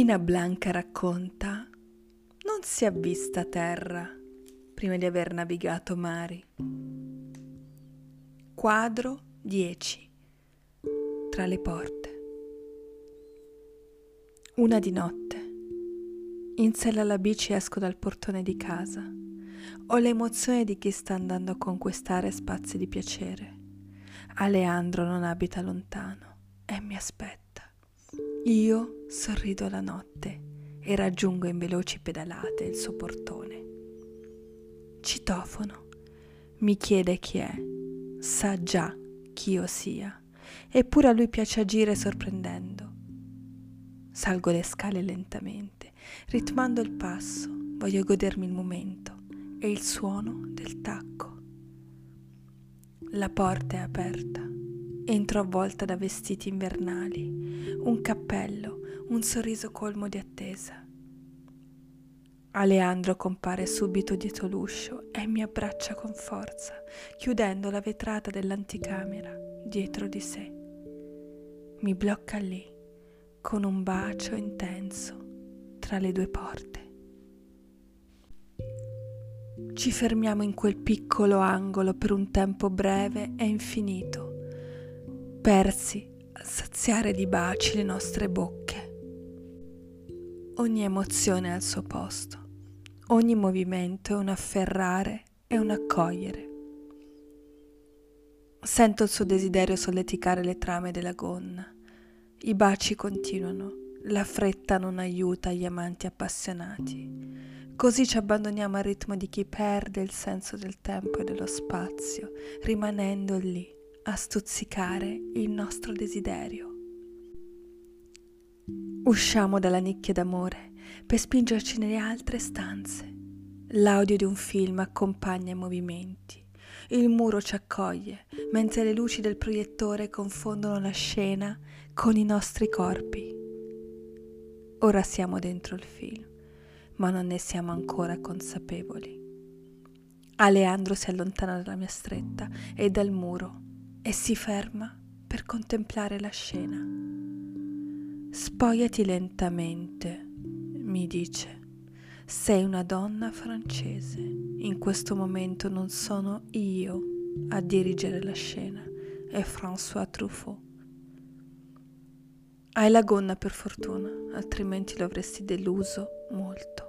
Nina Blanca racconta non si è vista terra prima di aver navigato mari. Quadro 10 Tra le porte Una di notte in sella alla bici esco dal portone di casa. Ho l'emozione di chi sta andando a conquistare spazi di piacere. Aleandro non abita lontano e mi aspetta. Io sorrido la notte e raggiungo in veloci pedalate il suo portone. Citofono mi chiede chi è, sa già chi io sia, eppure a lui piace agire sorprendendo. Salgo le scale lentamente, ritmando il passo, voglio godermi il momento e il suono del tacco. La porta è aperta Entro avvolta da vestiti invernali, un cappello, un sorriso colmo di attesa. Aleandro compare subito dietro l'uscio e mi abbraccia con forza, chiudendo la vetrata dell'anticamera dietro di sé. Mi blocca lì, con un bacio intenso tra le due porte. Ci fermiamo in quel piccolo angolo per un tempo breve e infinito persi a saziare di baci le nostre bocche. Ogni emozione è al suo posto, ogni movimento è un afferrare e un accogliere. Sento il suo desiderio solleticare le trame della gonna. I baci continuano, la fretta non aiuta gli amanti appassionati. Così ci abbandoniamo al ritmo di chi perde il senso del tempo e dello spazio, rimanendo lì a stuzzicare il nostro desiderio. Usciamo dalla nicchia d'amore per spingerci nelle altre stanze. L'audio di un film accompagna i movimenti. Il muro ci accoglie, mentre le luci del proiettore confondono la scena con i nostri corpi. Ora siamo dentro il film, ma non ne siamo ancora consapevoli. Aleandro si allontana dalla mia stretta e dal muro e si ferma per contemplare la scena. Spogliati lentamente, mi dice. Sei una donna francese. In questo momento non sono io a dirigere la scena, è François Truffaut. Hai la gonna per fortuna, altrimenti lo avresti deluso molto.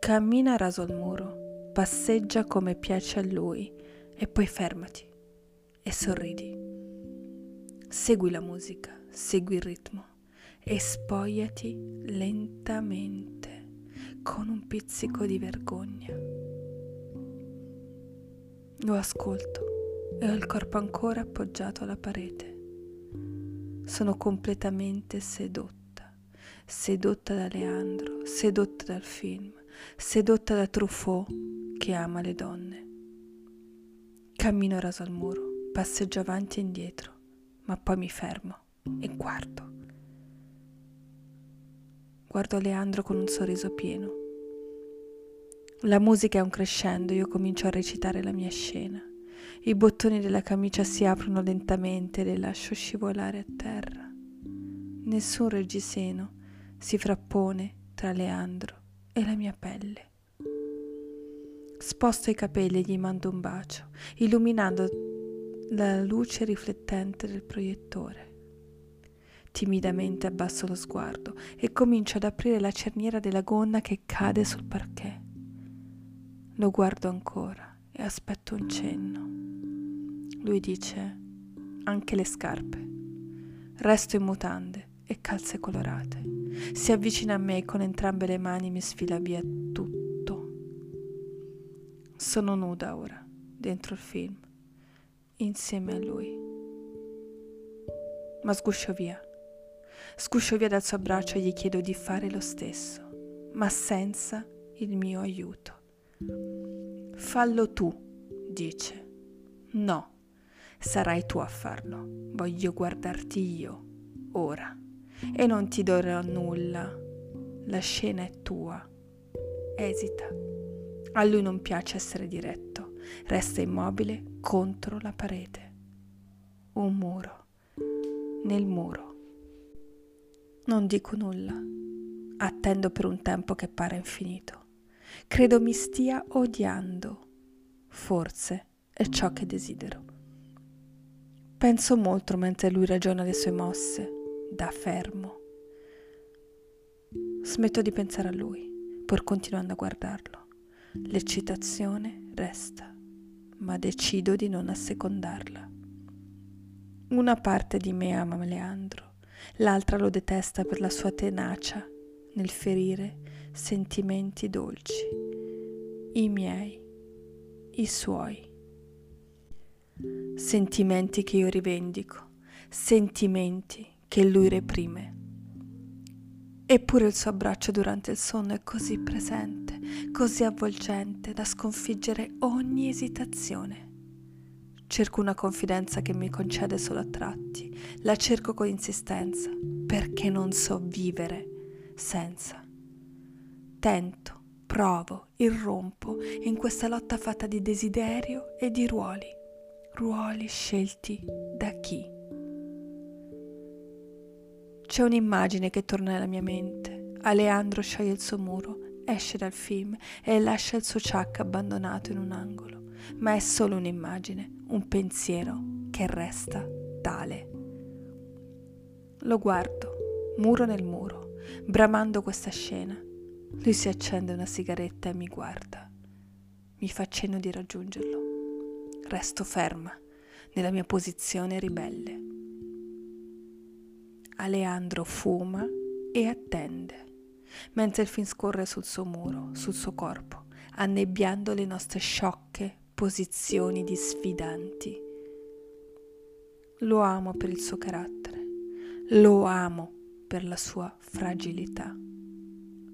Cammina raso al muro, passeggia come piace a lui e poi fermati e sorridi. Segui la musica, segui il ritmo e spogliati lentamente con un pizzico di vergogna. Lo ascolto e ho il corpo ancora appoggiato alla parete. Sono completamente sedotta, sedotta da Leandro, sedotta dal film, sedotta da Truffaut che ama le donne. Cammino raso al muro passeggio avanti e indietro, ma poi mi fermo e guardo. Guardo Leandro con un sorriso pieno. La musica è un crescendo, io comincio a recitare la mia scena. I bottoni della camicia si aprono lentamente e le lascio scivolare a terra. Nessun reggiseno si frappone tra Leandro e la mia pelle. Sposto i capelli e gli mando un bacio, illuminando la luce riflettente del proiettore. Timidamente abbasso lo sguardo e comincio ad aprire la cerniera della gonna che cade sul parquet. Lo guardo ancora e aspetto un cenno. Lui dice anche le scarpe. Resto in mutande e calze colorate. Si avvicina a me e con entrambe le mani mi sfila via tutto. Sono nuda ora, dentro il film insieme a lui. Ma sguscio via. Sguscio via dal suo abbraccio e gli chiedo di fare lo stesso, ma senza il mio aiuto. Fallo tu, dice. No, sarai tu a farlo. Voglio guardarti io, ora. E non ti darò nulla. La scena è tua. Esita. A lui non piace essere diretto resta immobile contro la parete. Un muro. Nel muro. Non dico nulla. Attendo per un tempo che pare infinito. Credo mi stia odiando. Forse è ciò che desidero. Penso molto mentre lui ragiona le sue mosse, da fermo. Smetto di pensare a lui, pur continuando a guardarlo. L'eccitazione resta, ma decido di non assecondarla. Una parte di me ama Leandro, l'altra lo detesta per la sua tenacia nel ferire sentimenti dolci, i miei, i suoi. Sentimenti che io rivendico, sentimenti che lui reprime. Eppure il suo abbraccio durante il sonno è così presente, così avvolgente da sconfiggere ogni esitazione. Cerco una confidenza che mi concede solo a tratti, la cerco con insistenza, perché non so vivere senza. Tento, provo, irrompo in questa lotta fatta di desiderio e di ruoli, ruoli scelti da chi? C'è un'immagine che torna nella mia mente. Aleandro scioglie il suo muro, esce dal film e lascia il suo ciak abbandonato in un angolo. Ma è solo un'immagine, un pensiero che resta tale. Lo guardo, muro nel muro, bramando questa scena. Lui si accende una sigaretta e mi guarda. Mi fa cenno di raggiungerlo. Resto ferma nella mia posizione ribelle. Aleandro fuma e attende, mentre il film scorre sul suo muro, sul suo corpo, annebbiando le nostre sciocche posizioni di sfidanti. Lo amo per il suo carattere, lo amo per la sua fragilità.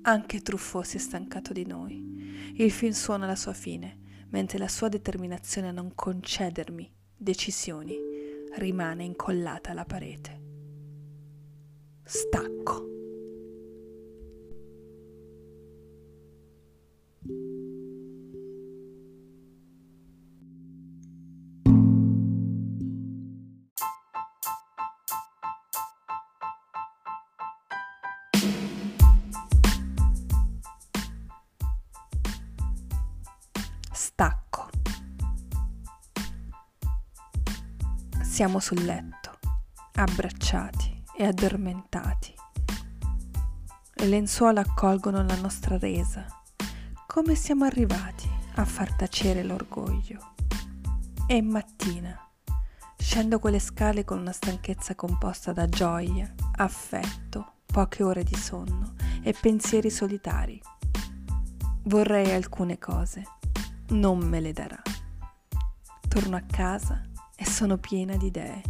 Anche Truffaut si è stancato di noi. Il film suona la sua fine, mentre la sua determinazione a non concedermi decisioni rimane incollata alla parete stacco. Stacco. Siamo sul letto, abbracciati e addormentati. Le lenzuola accolgono la nostra resa. Come siamo arrivati a far tacere l'orgoglio? È mattina. Scendo quelle scale con una stanchezza composta da gioia, affetto, poche ore di sonno e pensieri solitari. Vorrei alcune cose, non me le darà. Torno a casa e sono piena di idee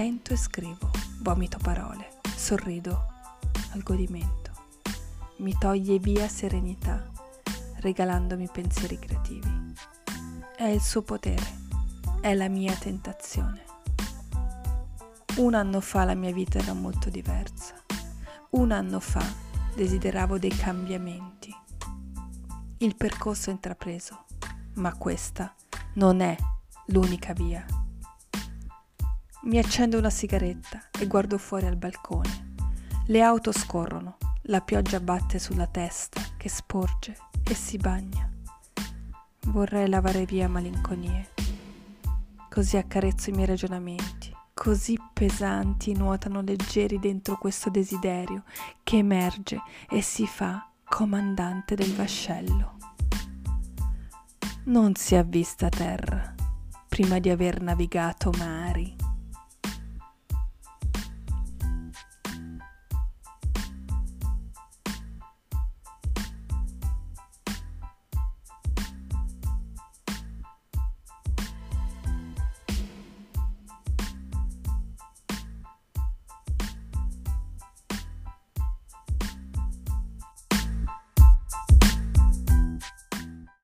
Sento e scrivo, vomito parole, sorrido al godimento. Mi toglie via serenità, regalandomi pensieri creativi. È il suo potere, è la mia tentazione. Un anno fa la mia vita era molto diversa. Un anno fa desideravo dei cambiamenti. Il percorso è intrapreso, ma questa non è l'unica via. Mi accendo una sigaretta e guardo fuori al balcone. Le auto scorrono, la pioggia batte sulla testa che sporge e si bagna. Vorrei lavare via malinconie. Così accarezzo i miei ragionamenti, così pesanti nuotano leggeri dentro questo desiderio che emerge e si fa comandante del vascello. Non si è vista terra prima di aver navigato mari